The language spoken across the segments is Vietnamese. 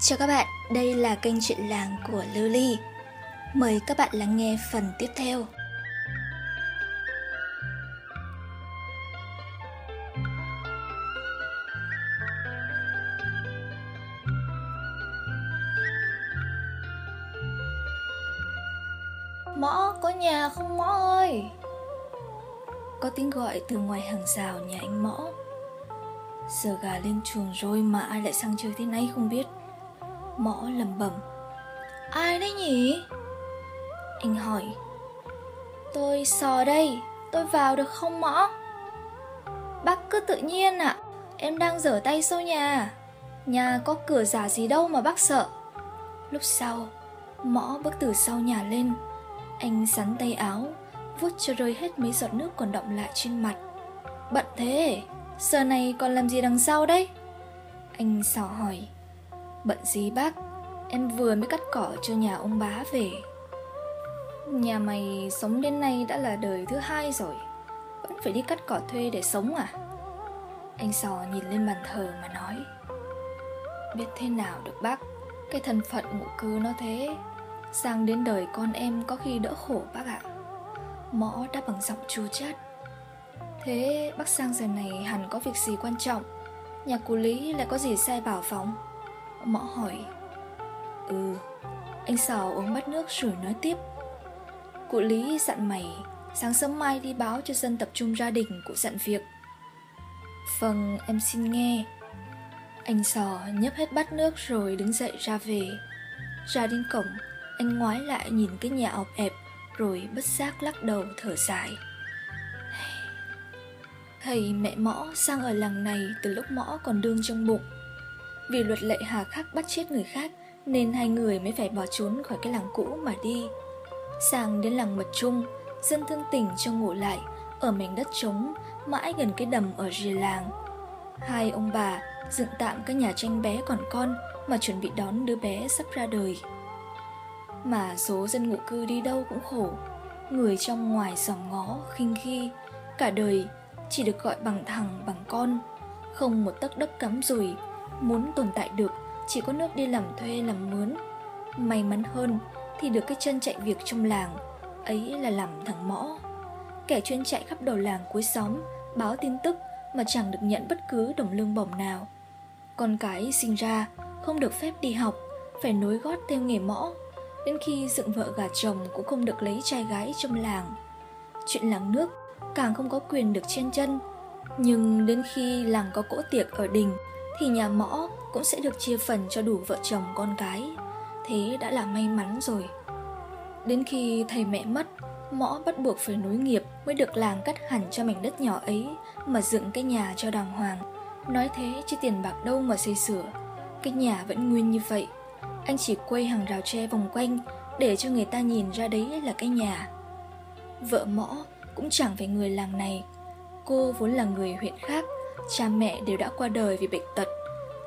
Chào các bạn, đây là kênh truyện làng của Lily. Mời các bạn lắng nghe phần tiếp theo. Mõ, có nhà không Mõ ơi? Có tiếng gọi từ ngoài hàng rào nhà anh Mõ. Giờ gà lên chuồng rồi mà ai lại sang chơi thế này không biết. Mõ lầm bẩm Ai đấy nhỉ? Anh hỏi Tôi sò đây, tôi vào được không Mõ? Bác cứ tự nhiên ạ, à. em đang rửa tay sau nhà. Nhà có cửa giả gì đâu mà bác sợ. Lúc sau, Mõ bước từ sau nhà lên. Anh sắn tay áo, vuốt cho rơi hết mấy giọt nước còn đọng lại trên mặt. Bận thế, giờ này còn làm gì đằng sau đấy? Anh sò hỏi. Bận gì bác? Em vừa mới cắt cỏ cho nhà ông bá về. Nhà mày sống đến nay đã là đời thứ hai rồi. Vẫn phải đi cắt cỏ thuê để sống à? Anh sò nhìn lên bàn thờ mà nói. Biết thế nào được bác? Cái thân phận ngụ cư nó thế. Sang đến đời con em có khi đỡ khổ bác ạ. Mõ đã bằng giọng chua chát. Thế bác sang giờ này hẳn có việc gì quan trọng? Nhà cụ Lý lại có gì sai bảo phóng Mõ hỏi. Ừ Anh sò uống bát nước rồi nói tiếp. Cụ Lý dặn mày, Sáng sớm mai đi báo cho dân tập trung gia đình Cụ dặn việc. Vâng em xin nghe. Anh sò nhấp hết bát nước rồi đứng dậy ra về. Ra đến cổng, Anh ngoái lại nhìn cái nhà ọc ẹp, Rồi bất giác lắc đầu thở dài. Thầy mẹ mõ sang ở làng này từ lúc mõ còn đương trong bụng. Vì luật lệ hà khắc bắt chết người khác, Nên hai người mới phải bỏ trốn khỏi cái làng cũ mà đi. Sang đến làng mật trung, Dân thương tình cho ngủ lại, Ở mảnh đất trống, Mãi gần cái đầm ở rìa làng. Hai ông bà dựng tạm cái nhà tranh bé còn con Mà chuẩn bị đón đứa bé sắp ra đời. Mà số dân ngụ cư đi đâu cũng khổ, Người trong ngoài dòng ngó, khinh khi, Cả đời chỉ được gọi bằng thằng, bằng con, Không một tấc đất cắm rủi Muốn tồn tại được, Chỉ có nước đi làm thuê, làm mướn, May mắn hơn thì được cái chân chạy việc trong làng, ấy là làm thằng mõ. Kẻ chuyên chạy khắp đầu làng cuối xóm, báo tin tức mà chẳng được nhận bất cứ đồng lương bổng nào. Con cái sinh ra không được phép đi học, phải nối gót theo nghề mõ, đến khi dựng vợ gà chồng cũng không được lấy trai gái trong làng. Chuyện làng nước càng không có quyền được chen chân, nhưng đến khi làng có cỗ tiệc ở đình thì nhà mõ cũng sẽ được chia phần cho đủ vợ chồng con cái. Thế đã là may mắn rồi. Đến khi thầy mẹ mất, mõ bắt buộc phải nối nghiệp mới được làng cắt hẳn cho mảnh đất nhỏ ấy mà dựng cái nhà cho đàng hoàng. Nói thế chứ tiền bạc đâu mà xây sửa. Cái nhà vẫn nguyên như vậy. Anh chỉ quay hàng rào tre vòng quanh để cho người ta nhìn ra đấy là cái nhà. Vợ mõ cũng chẳng phải người làng này. Cô vốn là người huyện khác cha mẹ đều đã qua đời vì bệnh tật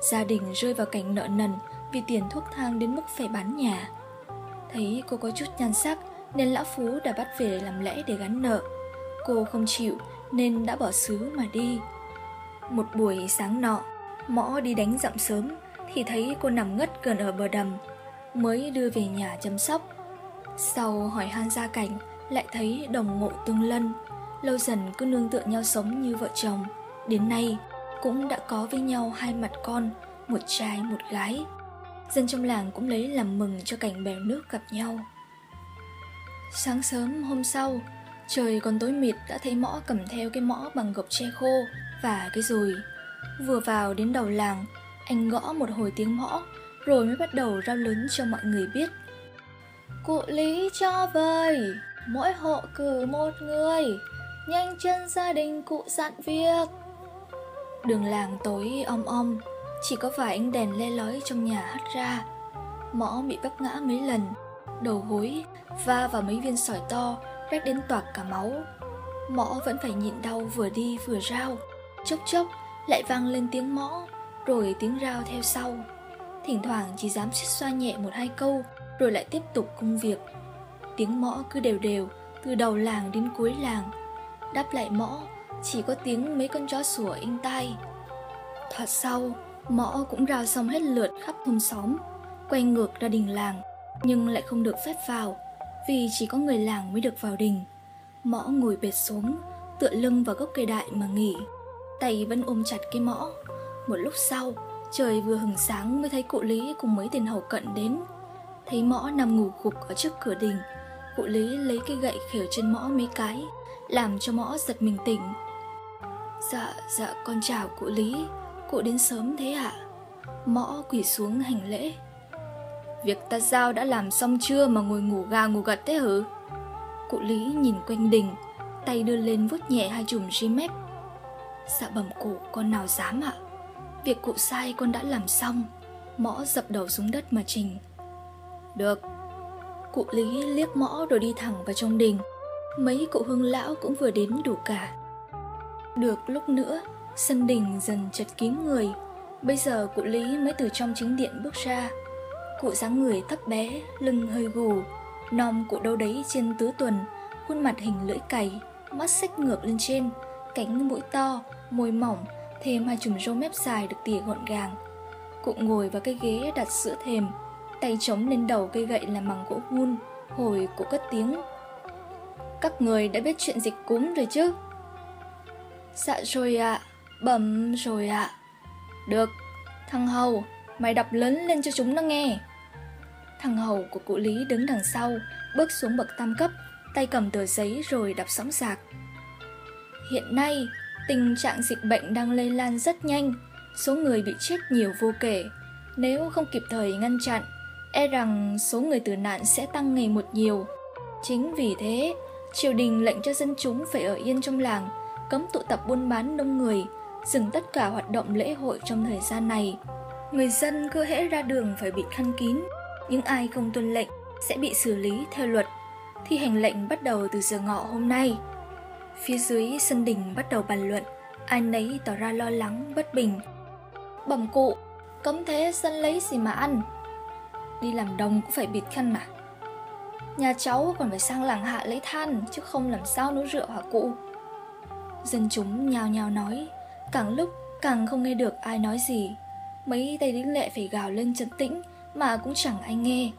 gia đình rơi vào cảnh nợ nần vì tiền thuốc thang đến mức phải bán nhà. Thấy cô có chút nhan sắc nên lão Phú đã bắt về làm lễ để gắn nợ. Cô không chịu nên đã bỏ xứ mà đi. Một buổi sáng nọ, mõ đi đánh dặm sớm thì thấy cô nằm ngất gần ở bờ đầm, mới đưa về nhà chăm sóc. Sau hỏi han gia cảnh, lại thấy đồng ngộ tương lân, lâu dần cứ nương tựa nhau sống như vợ chồng. Đến nay, cũng đã có với nhau hai mặt con, một trai một gái dân trong làng cũng lấy làm mừng cho cảnh bèo nước gặp nhau. Sáng sớm hôm sau, trời còn tối mịt đã thấy mõ cầm theo cái mõ bằng gộc tre khô và cái dùi. Vừa vào đến đầu làng, anh gõ một hồi tiếng mõ, rồi mới bắt đầu rao lớn cho mọi người biết. Cụ Lý cho vời, mỗi hộ cử một người, nhanh chân gia đình cụ dặn việc. Đường làng tối om om, chỉ có vài ánh đèn le lói trong nhà hắt ra. Mõ bị vấp ngã mấy lần Đầu gối va vào mấy viên sỏi to Rách đến toạc cả máu. Mõ vẫn phải nhịn đau vừa đi vừa rao. Chốc chốc lại vang lên tiếng mõ Rồi tiếng rao theo sau. Thỉnh thoảng chỉ dám xích xoa nhẹ một hai câu Rồi lại tiếp tục công việc. Tiếng mõ cứ đều đều Từ đầu làng đến cuối làng. Đáp lại mõ chỉ có tiếng mấy con chó sủa in tai Thoạt sau Mõ cũng rào xong hết lượt khắp thôn xóm, quay ngược ra đình làng, nhưng lại không được phép vào, vì chỉ có người làng mới được vào đình. Mõ ngồi bệt xuống, tựa lưng vào gốc cây đại mà nghỉ, tay vẫn ôm chặt cái mõ. Một lúc sau, trời vừa hừng sáng mới thấy cụ Lý cùng mấy tên hầu cận đến. Thấy mõ nằm ngủ gục ở trước cửa đình, cụ Lý lấy cây gậy khều trên mõ mấy cái, làm cho mõ giật mình tỉnh. Dạ, dạ con chào cụ Lý, cụ đến sớm thế ạ? À? Mõ quỳ xuống hành lễ. Việc ta giao đã làm xong chưa mà ngồi ngủ gà ngủ gật thế hử? Cụ Lý nhìn quanh đình, tay đưa lên vuốt nhẹ hai chùm ri mép. Dạ bẩm cụ, con nào dám ạ? Việc cụ sai con đã làm xong. Mõ dập đầu xuống đất mà trình. Được. Cụ Lý liếc mõ rồi đi thẳng vào trong đình. Mấy cụ hương lão cũng vừa đến đủ cả. Được lúc nữa, sân đình dần chật kín người. Bây giờ cụ Lý mới từ trong chính điện bước ra. Cụ dáng người thấp bé, lưng hơi gù, nom cụ đâu đấy trên tứ tuần, khuôn mặt hình lưỡi cày, mắt xích ngược lên trên, cánh mũi to, môi mỏng, thêm hai chùm râu mép dài được tỉa gọn gàng. Cụ ngồi vào cái ghế đặt giữa thềm, tay chống lên đầu cây gậy làm bằng gỗ vun, hồi cụ cất tiếng. Các người đã biết chuyện dịch cúm rồi chứ? Dạ rồi ạ, à, bẩm rồi ạ. À. Được, thằng Hầu, mày đọc lớn lên cho chúng nó nghe. Thằng Hầu của cụ Lý đứng đằng sau, bước xuống bậc tam cấp, tay cầm tờ giấy rồi đọc sóng sạc. Hiện nay, tình trạng dịch bệnh đang lây lan rất nhanh, số người bị chết nhiều vô kể. Nếu không kịp thời ngăn chặn, e rằng số người tử nạn sẽ tăng ngày một nhiều. Chính vì thế, triều đình lệnh cho dân chúng phải ở yên trong làng, cấm tụ tập buôn bán đông người, dừng tất cả hoạt động lễ hội trong thời gian này. Người dân cứ hễ ra đường phải bị khăn kín, những ai không tuân lệnh sẽ bị xử lý theo luật. Thi hành lệnh bắt đầu từ giờ ngọ hôm nay. Phía dưới sân đình bắt đầu bàn luận, ai nấy tỏ ra lo lắng, bất bình. Bẩm cụ, cấm thế dân lấy gì mà ăn? Đi làm đồng cũng phải bịt khăn mà. Nhà cháu còn phải sang làng hạ lấy than, chứ không làm sao nấu rượu hả cụ? Dân chúng nhào nhào nói, càng lúc càng không nghe được ai nói gì. Mấy tay lính lệ phải gào lên trấn tĩnh, mà cũng chẳng ai nghe.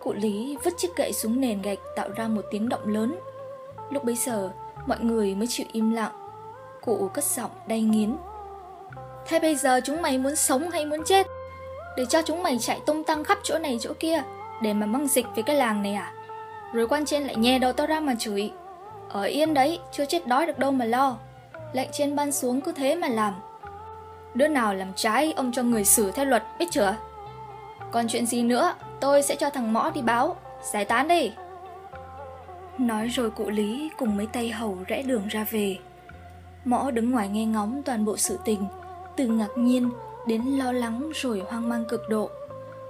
Cụ Lý vứt chiếc gậy xuống nền gạch tạo ra một tiếng động lớn. Lúc bấy giờ, mọi người mới chịu im lặng. Cụ cất giọng đay nghiến. Thế bây giờ chúng mày muốn sống hay muốn chết? Để cho chúng mày chạy tung tăng khắp chỗ này chỗ kia để mà mang dịch về cái làng này à? Rồi quan trên lại nhè đầu tao ra mà chửi. Ở yên đấy, chưa chết đói được đâu mà lo. Lệnh trên ban xuống cứ thế mà làm. Đứa nào làm trái ông cho người xử theo luật biết chưa? Còn chuyện gì nữa, tôi sẽ cho thằng Mõ đi báo, giải tán đi. Nói rồi cụ Lý cùng mấy tay hầu rẽ đường ra về. Mõ đứng ngoài nghe ngóng toàn bộ sự tình, từ ngạc nhiên đến lo lắng rồi hoang mang cực độ.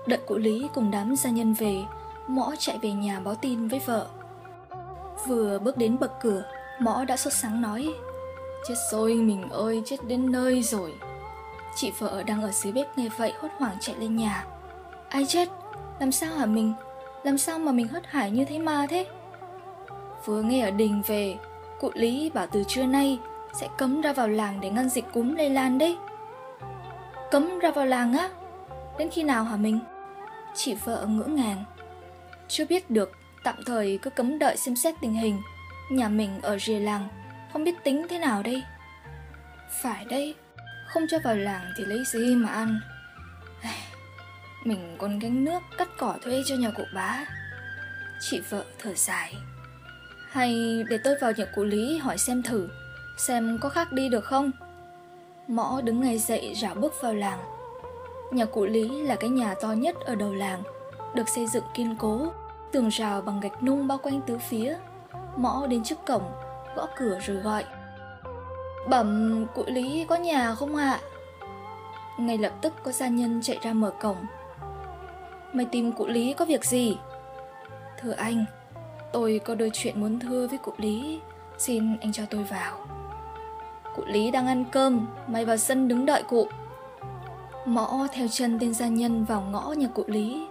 Đợi cụ Lý cùng đám gia nhân về, Mõ chạy về nhà báo tin với vợ. Vừa bước đến bậc cửa, Mõ đã sốt sáng nói Chết rồi mình ơi, chết đến nơi rồi. Chị vợ đang ở dưới bếp nghe vậy hốt hoảng chạy lên nhà. Ai chết? Làm sao hả mình? Làm sao mà mình hất hải như thế mà thế? Vừa nghe ở đình về, cụ Lý bảo từ trưa nay sẽ cấm ra vào làng để ngăn dịch cúm lây lan đấy. Cấm ra vào làng á? Đến khi nào hả mình? Chị vợ ngỡ ngàng. Chưa biết được, tạm thời cứ cấm đợi xem xét tình hình. Nhà mình ở rìa làng, không biết tính thế nào đây. Phải đây, không cho vào làng thì lấy gì mà ăn. Mình còn gánh nước cắt cỏ thuê cho nhà cụ bá. Chị vợ thở dài. Hay để tôi vào nhà cụ Lý hỏi xem thử Xem có khác đi được không? Mõ đứng ngay dậy rảo bước vào làng. Nhà cụ Lý là cái nhà to nhất ở đầu làng Được xây dựng kiên cố Tường rào bằng gạch nung bao quanh tứ phía. Mõ đến trước cổng Gõ cửa rồi gọi Bẩm cụ Lý có nhà không ạ? Ngay lập tức có gia nhân chạy ra mở cổng Mày tìm cụ Lý có việc gì? Thưa anh, tôi có đôi chuyện muốn thưa với cụ Lý, xin anh cho tôi vào. Cụ Lý đang ăn cơm, mày vào sân đứng đợi cụ. Mõ theo chân tên gia nhân vào ngõ nhà cụ Lý.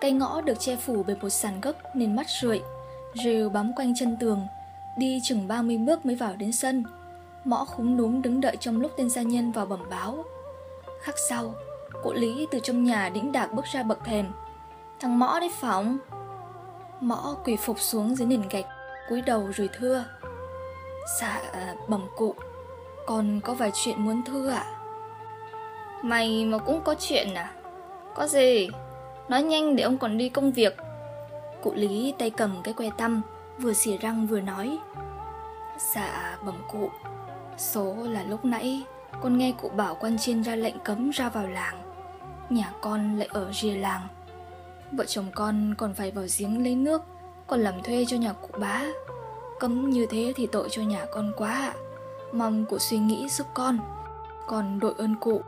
Cây ngõ được che phủ bởi một sàn gốc nên mắt rượi, rìu bám quanh chân tường, đi chừng 30 bước mới vào đến sân. Mõ khúng núm đứng đợi trong lúc tên gia nhân vào bẩm báo. Khắc sau, Cụ Lý từ trong nhà đĩnh đạc bước ra bậc thềm. Thằng Mõ đấy phỏng. Mõ quỳ phục xuống dưới nền gạch cúi đầu rồi thưa. Dạ bẩm cụ Con có vài chuyện muốn thưa ạ. Mày mà cũng có chuyện à? Có gì? Nói nhanh để ông còn đi công việc. Cụ Lý tay cầm cái que tăm Vừa xỉa răng vừa nói. Dạ bẩm cụ. Số là lúc nãy, Con nghe cụ bảo quan chiên ra lệnh cấm ra vào làng. Nhà con lại ở rìa làng. Vợ chồng con còn phải vào giếng lấy nước, Còn làm thuê cho nhà cụ bá. Cấm như thế thì tội cho nhà con quá ạ. Mong cụ suy nghĩ giúp con. Còn đội ơn cụ,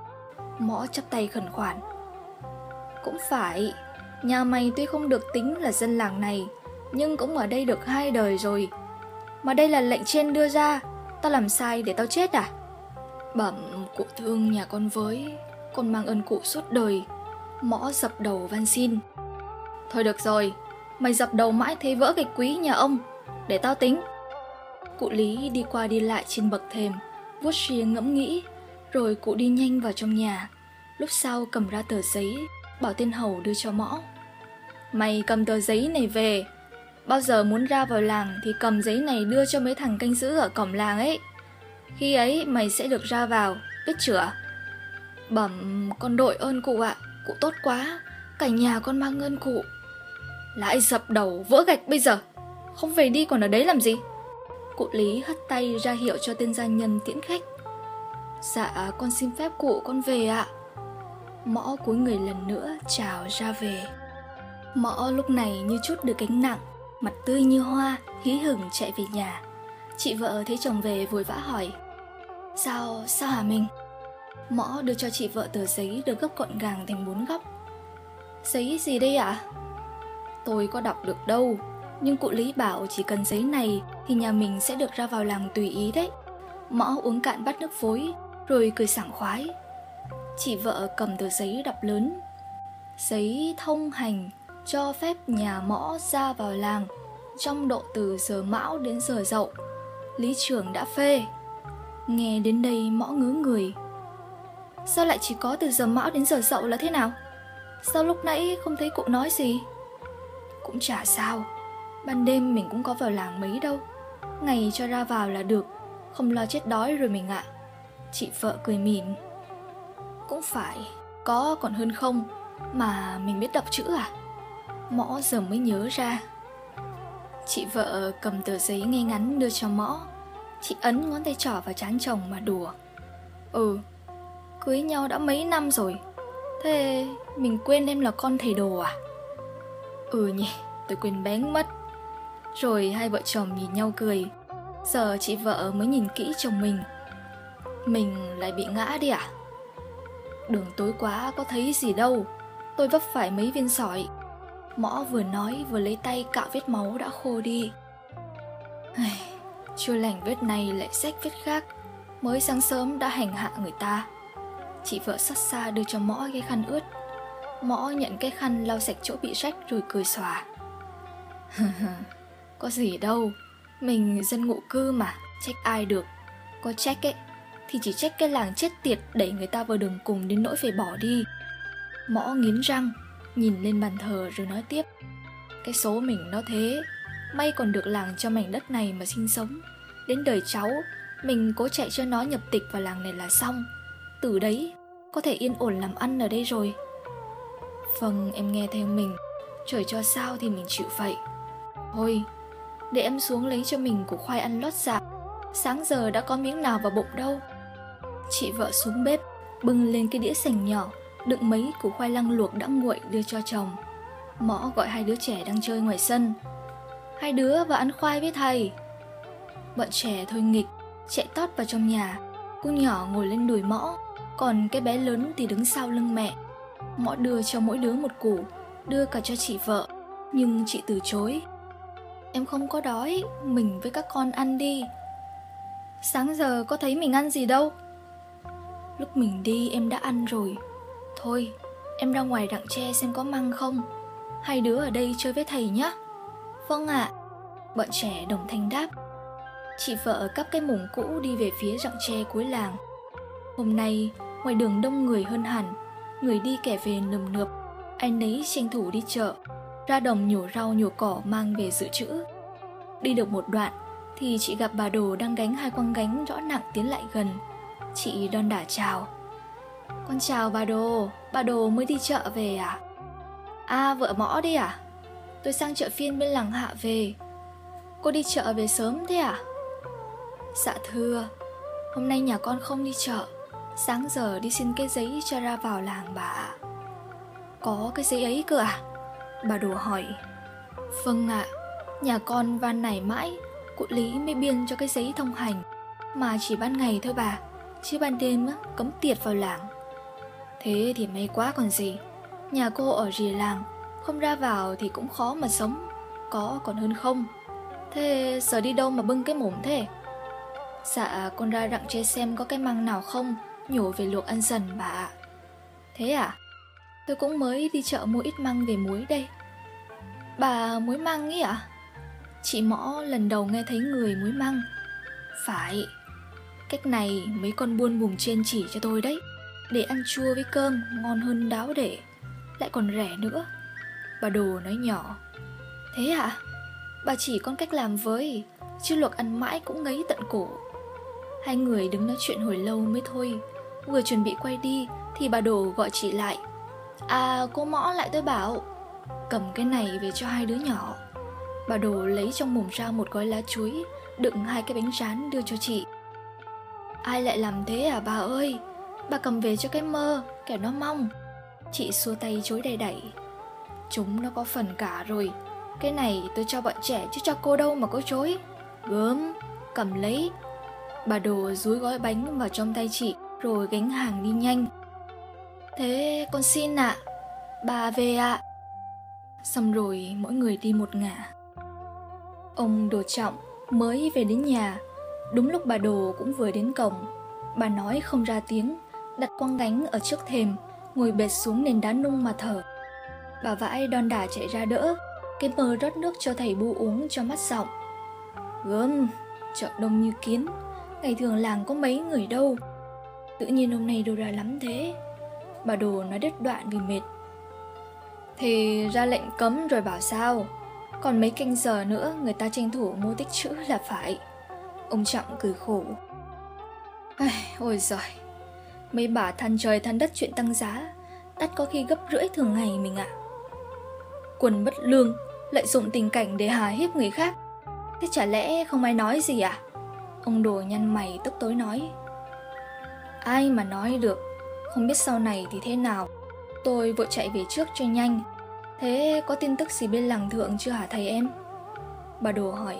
Mõ chắp tay khẩn khoản. Cũng phải, Nhà mày tuy không được tính là dân làng này nhưng cũng ở đây được hai đời rồi. Mà đây là lệnh trên đưa ra Tao làm sai để tao chết à? Bẩm cụ thương nhà con với Con mang ơn cụ suốt đời. Mõ dập đầu van xin. Thôi được rồi, Mày dập đầu mãi thế vỡ cái quý nhà ông, Để tao tính. Cụ Lý đi qua đi lại trên bậc thềm, vuốt xìa ngẫm nghĩ, Rồi cụ đi nhanh vào trong nhà. Lúc sau cầm ra tờ giấy, Bảo tên hầu đưa cho mõ. Mày cầm tờ giấy này về Bao giờ muốn ra vào làng Thì cầm giấy này đưa cho mấy thằng canh giữ ở cổng làng ấy. Khi ấy mày sẽ được ra vào, Biết chưa? Bẩm, con đội ơn cụ ạ, Cụ tốt quá, Cả nhà con mang ơn cụ. Lại dập đầu, vỡ gạch bây giờ. Không về đi còn ở đấy làm gì? Cụ Lý hất tay ra hiệu cho tên gia nhân tiễn khách. Dạ con xin phép cụ, con về ạ. Mõ cúi người lần nữa chào ra về. Mõ lúc này như chút được gánh nặng. Mặt tươi như hoa, hí hửng chạy về nhà Chị vợ thấy chồng về vội vã hỏi Sao, sao hả mình? Mõ đưa cho chị vợ tờ giấy được gấp gọn gàng thành bốn góc Giấy gì đây ạ? À? Tôi có đọc được đâu Nhưng cụ Lý bảo chỉ cần giấy này Thì nhà mình sẽ được ra vào làng tùy ý đấy Mõ uống cạn bát nước phối Rồi cười sảng khoái Chị vợ cầm tờ giấy đọc lớn Giấy thông hành cho phép nhà mõ ra vào làng trong độ từ giờ mão đến giờ dậu. Lý trưởng đã phê. Nghe đến đây mõ ngứa người. Sao lại chỉ có từ giờ mão đến giờ dậu là thế nào? Sao lúc nãy không thấy cụ nói gì? Cũng chả sao. Ban đêm mình cũng có vào làng mấy đâu. Ngày cho ra vào là được. Không lo chết đói rồi mình ạ. Chị vợ cười mỉm. Cũng phải, có còn hơn không. Mà mình biết đọc chữ à? Mõ giờ mới nhớ ra. Chị vợ cầm tờ giấy ngay ngắn đưa cho mõ. Chị ấn ngón tay trỏ vào trán chồng mà đùa. Ừ Cưới nhau đã mấy năm rồi. Thế mình quên em là con thầy đồ à? Ừ nhỉ, Tôi quên bén mất. Rồi hai vợ chồng nhìn nhau cười. Giờ chị vợ mới nhìn kỹ chồng mình. Mình lại bị ngã đi à? Đường tối quá có thấy gì đâu. Tôi vấp phải mấy viên sỏi. Mõ vừa nói vừa lấy tay cạo vết máu đã khô đi. Chưa lành vết này lại rách vết khác. Mới sáng sớm đã hành hạ người ta. Chị vợ xót xa đưa cho Mõ cái khăn ướt. Mõ nhận cái khăn lau sạch chỗ bị rách rồi cười xòa. Có gì đâu, Mình dân ngụ cư mà, Trách ai được. Có trách ấy, Thì chỉ trách cái làng chết tiệt Đẩy người ta vào đường cùng đến nỗi phải bỏ đi. Mõ nghiến răng nhìn lên bàn thờ rồi nói tiếp. Cái số mình nó thế, may còn được làng cho mảnh đất này mà sinh sống. Đến đời cháu, mình cố chạy cho nó nhập tịch vào làng này là xong. Từ đấy, có thể yên ổn làm ăn ở đây rồi. Vâng em nghe theo mình. Trời cho sao thì mình chịu vậy? Thôi, để em xuống lấy cho mình củ khoai ăn lót dạ. Sáng giờ đã có miếng nào vào bụng đâu? Chị vợ xuống bếp, bưng lên cái đĩa sành nhỏ đựng mấy củ khoai lang luộc đã nguội đưa cho chồng. Mõ gọi hai đứa trẻ đang chơi ngoài sân. Hai đứa vào ăn khoai với thầy. Bọn trẻ thôi nghịch, chạy tót vào trong nhà. Cô nhỏ ngồi lên đùi mõ, còn cái bé lớn thì đứng sau lưng mẹ. Mõ đưa cho mỗi đứa một củ, đưa cả cho chị vợ, nhưng chị từ chối. Em không có đói, mình với các con ăn đi. Sáng giờ có thấy mình ăn gì đâu. Lúc mình đi em đã ăn rồi, Thôi, em ra ngoài đặng tre xem có măng không Hai đứa ở đây chơi với thầy nhé Vâng ạ à. Bọn trẻ đồng thanh đáp Chị vợ cắp cái mùng cũ đi về phía rặng tre cuối làng Hôm nay, ngoài đường đông người hơn hẳn người đi kẻ về nườm nượp, anh nấy tranh thủ đi chợ, ra đồng nhổ rau nhổ cỏ mang về dự trữ. Đi được một đoạn thì chị gặp bà Đồ đang gánh hai quăng gánh rõ nặng tiến lại gần. Chị đon đả chào. Con chào bà Đồ, bà Đồ mới đi chợ về à? À vợ mõ đi à? Tôi sang chợ phiên bên làng hạ về. Cô đi chợ về sớm thế à? Dạ thưa, hôm nay nhà con không đi chợ. Sáng giờ đi xin cái giấy cho ra vào làng bà ạ. Có cái giấy ấy cơ à? Bà Đồ hỏi. Vâng ạ, à, nhà con van nảy mãi, cụ Lý mới biên cho cái giấy thông hành. Mà chỉ ban ngày thôi bà, chứ ban đêm á, cấm tiệt vào làng. Thế thì may quá còn gì. Nhà cô ở rìa làng, không ra vào thì cũng khó mà sống. Có còn hơn không. Thế giờ đi đâu mà bưng cái mồm thế? Dạ con ra rặng che xem có cái măng nào không Nhổ về luộc ăn dần bà ạ Thế à Tôi cũng mới đi chợ mua ít măng về muối đây Bà muối măng ý ạ Chị Mõ lần đầu nghe thấy người muối măng Phải Cách này mấy con buôn vùng trên chỉ cho tôi đấy để ăn chua với cơm, ngon hơn đáo để. Lại còn rẻ nữa. Bà Đồ nói nhỏ. Thế à Bà chỉ con cách làm với, Chứ luộc ăn mãi cũng ngấy tận cổ. Hai người đứng nói chuyện hồi lâu mới thôi. Vừa chuẩn bị quay đi, Thì bà Đồ gọi chị lại. À cô mõ lại tôi bảo. Cầm cái này về cho hai đứa nhỏ. Bà Đồ lấy trong mồm ra một gói lá chuối, Đựng hai cái bánh rán đưa cho chị. Ai lại làm thế à bà ơi? Bà cầm về cho cái mơ Kẻ nó mong Chị xua tay chối đầy đẩy Chúng nó có phần cả rồi Cái này tôi cho bọn trẻ chứ cho cô đâu mà có chối Gớm Cầm lấy Bà Đồ rúi gói bánh vào trong tay chị rồi gánh hàng đi nhanh. Thế con xin ạ, à. bà về ạ. À. Xong rồi mỗi người đi một ngả. Ông Đồ Trọng mới về đến nhà, đúng lúc bà Đồ cũng vừa đến cổng. Bà nói không ra tiếng, đặt quăng gánh ở trước thềm, ngồi bệt xuống nền đá nung mà thở. Bà vãi đòn đả chạy ra đỡ, cái mờ rót nước cho thầy bu uống cho mắt giọng. Gớm, chợ đông như kiến, ngày thường làng có mấy người đâu. Tự nhiên hôm nay đồ ra lắm thế. Bà đồ nói đứt đoạn vì mệt. Thì ra lệnh cấm rồi bảo sao? Còn mấy canh giờ nữa người ta tranh thủ mua tích chữ là phải. Ông trọng cười khổ. Ai, ôi giời mấy bà than trời than đất chuyện tăng giá, đắt có khi gấp rưỡi thường ngày mình ạ. À. quần bất lương lợi dụng tình cảnh để hà hiếp người khác. Thế chả lẽ không ai nói gì à Ông đồ nhăn mày tức tối nói. Ai mà nói được, Không biết sau này thì thế nào. Tôi vội chạy về trước cho nhanh. Thế có tin tức gì bên làng thượng chưa hả thầy em? Bà đồ hỏi.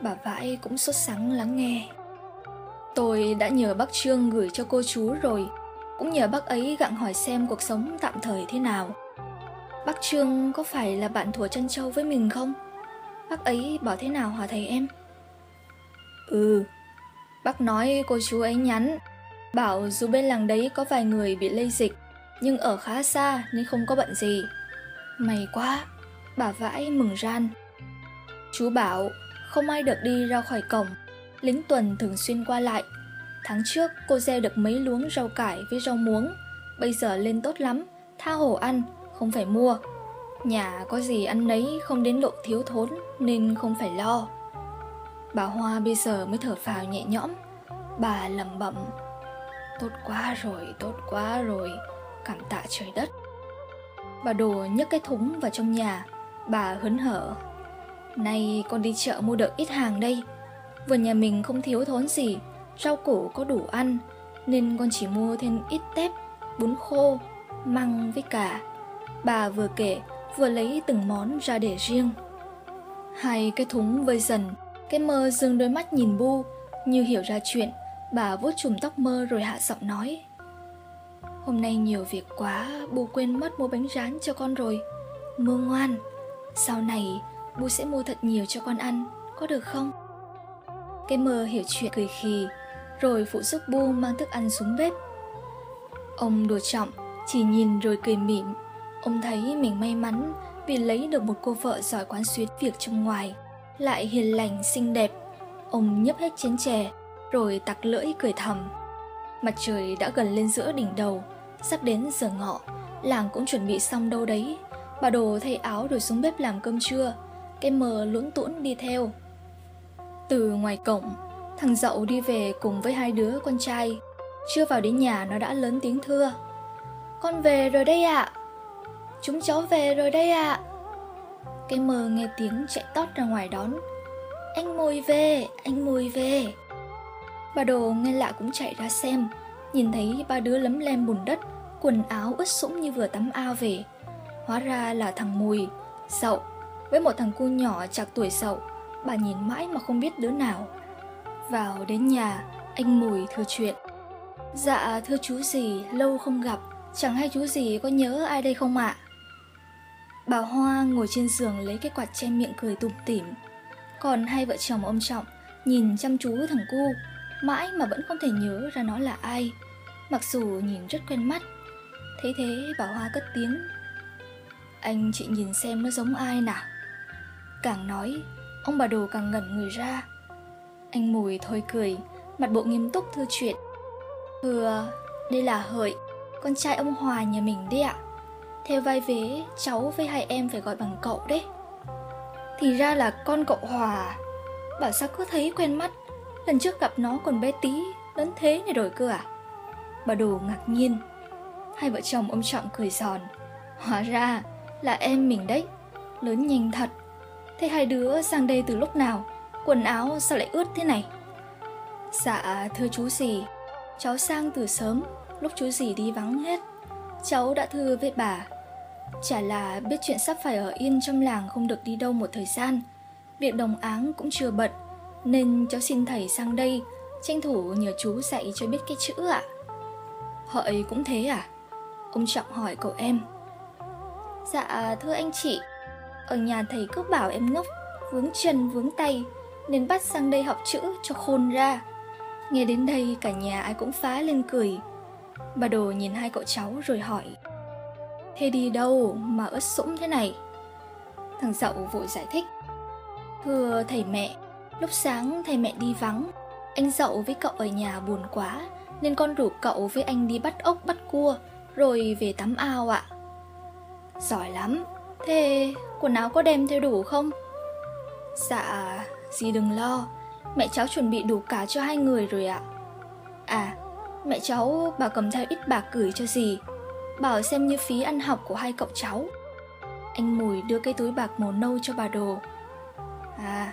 Bà vãi cũng sốt sắng lắng nghe. Tôi đã nhờ bác Trương gửi cho cô chú rồi Cũng nhờ bác ấy gặng hỏi xem cuộc sống tạm thời thế nào Bác Trương có phải là bạn thủa chân châu với mình không? Bác ấy bảo thế nào hả thầy em? Ừ, bác nói cô chú ấy nhắn, bảo dù bên làng đấy có vài người bị lây dịch, nhưng ở khá xa nên không có bận gì. May quá, bà vãi mừng ran. Chú bảo không ai được đi ra khỏi cổng, lính tuần thường xuyên qua lại. Tháng trước cô gieo được mấy luống rau cải với rau muống, bây giờ lên tốt lắm, tha hồ ăn, không phải mua. Nhà có gì ăn nấy không đến độ thiếu thốn nên không phải lo. Bà Hoa bây giờ mới thở phào nhẹ nhõm Bà lẩm bẩm Tốt quá rồi, tốt quá rồi Cảm tạ trời đất Bà Đồ nhấc cái thúng vào trong nhà Bà hớn hở Nay con đi chợ mua được ít hàng đây Vườn nhà mình không thiếu thốn gì Rau củ có đủ ăn Nên con chỉ mua thêm ít tép Bún khô, măng với cả Bà vừa kể Vừa lấy từng món ra để riêng. Hai cái thúng vơi dần cái mơ dừng đôi mắt nhìn Bu. Như hiểu ra chuyện Bà vuốt chùm tóc mơ rồi hạ giọng nói. Hôm nay nhiều việc quá Bu quên mất mua bánh rán cho con rồi. Mơ ngoan Sau này Bu sẽ mua thật nhiều cho con ăn Có được không? Cái mơ hiểu chuyện cười khì Rồi phụ giúp Bu mang thức ăn xuống bếp Ông đồ trọng Chỉ nhìn rồi cười mỉm Ông thấy mình may mắn Vì lấy được một cô vợ giỏi quán xuyến việc trong ngoài lại hiền lành xinh đẹp. Ông nhấp hết chén chè, rồi tặc lưỡi cười thầm. Mặt trời đã gần lên giữa đỉnh đầu, Sắp đến giờ ngọ, làng cũng chuẩn bị xong đâu đấy. Bà đồ thay áo rồi xuống bếp làm cơm trưa. Cái mờ lũn tũn đi theo. Từ ngoài cổng, thằng dậu đi về cùng với hai đứa con trai. Chưa vào đến nhà nó đã lớn tiếng thưa. Con về rồi đây ạ. À. Chúng cháu về rồi đây ạ. À. Cái mờ nghe tiếng chạy tót ra ngoài đón. Anh Mùi về, anh Mùi về. Bà đồ nghe lạ cũng chạy ra xem, nhìn thấy ba đứa lấm lem bùn đất, quần áo ướt sũng như vừa tắm ao về. Hóa ra là thằng Mùi, Sậu, với một thằng cu nhỏ chạc tuổi Sậu, bà nhìn mãi mà không biết đứa nào. Vào đến nhà, anh Mùi thưa chuyện. Dạ thưa chú gì, lâu không gặp, chẳng hay chú gì có nhớ ai đây không ạ? À? Bà Hoa ngồi trên giường lấy cái quạt che miệng cười tủm tỉm. Còn hai vợ chồng ông Trọng nhìn chăm chú thằng cu, mãi mà vẫn không thể nhớ ra nó là ai. Mặc dù nhìn rất quen mắt. Thế thế bà Hoa cất tiếng. Anh chị nhìn xem nó giống ai nào. Càng nói, ông bà đồ càng ngẩn người ra. Anh Mùi thôi cười, mặt bộ nghiêm túc thư chuyện. Thưa, đây là Hợi, con trai ông Hòa nhà mình đấy ạ. Theo vai vế, cháu với hai em phải gọi bằng cậu đấy. Thì ra là con cậu Hòa Bảo sao cứ thấy quen mắt Lần trước gặp nó còn bé tí Lớn thế này rồi cơ à Bà đồ ngạc nhiên Hai vợ chồng ông Trọng cười giòn Hóa ra là em mình đấy Lớn nhanh thật Thế hai đứa sang đây từ lúc nào? Quần áo sao lại ướt thế này? Dạ thưa chú gì Cháu sang từ sớm, Lúc chú gì đi vắng hết. Cháu đã thưa với bà. Chả là biết chuyện sắp phải ở yên trong làng không được đi đâu một thời gian. Việc đồng áng cũng chưa bận, Nên cháu xin thầy sang đây, Tranh thủ nhờ chú dạy cho biết cái chữ ạ. À. Hợi cũng thế à? Ông Trọng hỏi cậu em. Dạ thưa anh chị. Ở nhà thầy cứ bảo em ngốc Vướng chân vướng tay Nên bắt sang đây học chữ cho khôn ra Nghe đến đây cả nhà ai cũng phá lên cười Bà đồ nhìn hai cậu cháu rồi hỏi Thế đi đâu mà ướt sũng thế này? Thằng dậu vội giải thích. Thưa thầy mẹ, lúc sáng thầy mẹ đi vắng, anh dậu với cậu ở nhà buồn quá, nên con rủ cậu với anh đi bắt ốc bắt cua, rồi về tắm ao ạ. Giỏi lắm, thế quần áo có đem theo đủ không? Dạ, dì đừng lo, mẹ cháu chuẩn bị đủ cả cho hai người rồi ạ. À, mẹ cháu bảo cầm theo ít bạc gửi cho dì, bảo xem như phí ăn học của hai cậu cháu. Anh Mùi đưa cái túi bạc màu nâu cho bà đồ. À,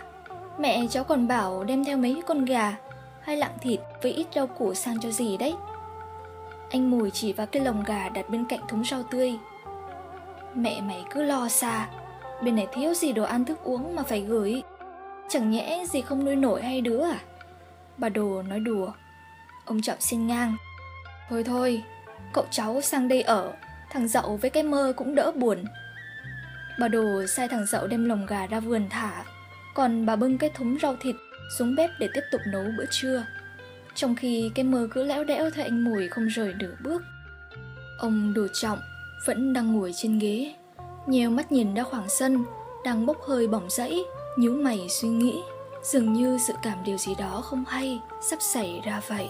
mẹ cháu còn bảo đem theo mấy con gà hay lạng thịt với ít rau củ sang cho gì đấy. Anh Mùi chỉ vào cái lồng gà đặt bên cạnh thúng rau tươi. Mẹ mày cứ lo xa, bên này thiếu gì đồ ăn thức uống mà phải gửi. Chẳng nhẽ gì không nuôi nổi hay đứa à? Bà đồ nói đùa. Ông Trọng xin ngang. Thôi thôi, Cậu cháu sang đây ở Thằng dậu với cái mơ cũng đỡ buồn Bà đồ sai thằng dậu đem lồng gà ra vườn thả Còn bà bưng cái thúng rau thịt xuống bếp để tiếp tục nấu bữa trưa Trong khi cái mơ cứ lẽo đẽo theo anh mùi không rời nửa bước Ông đồ trọng vẫn đang ngồi trên ghế. Nheo mắt nhìn ra khoảng sân, Đang bốc hơi bỏng rẫy, nhíu mày suy nghĩ. Dường như sự cảm điều gì đó không hay Sắp xảy ra vậy.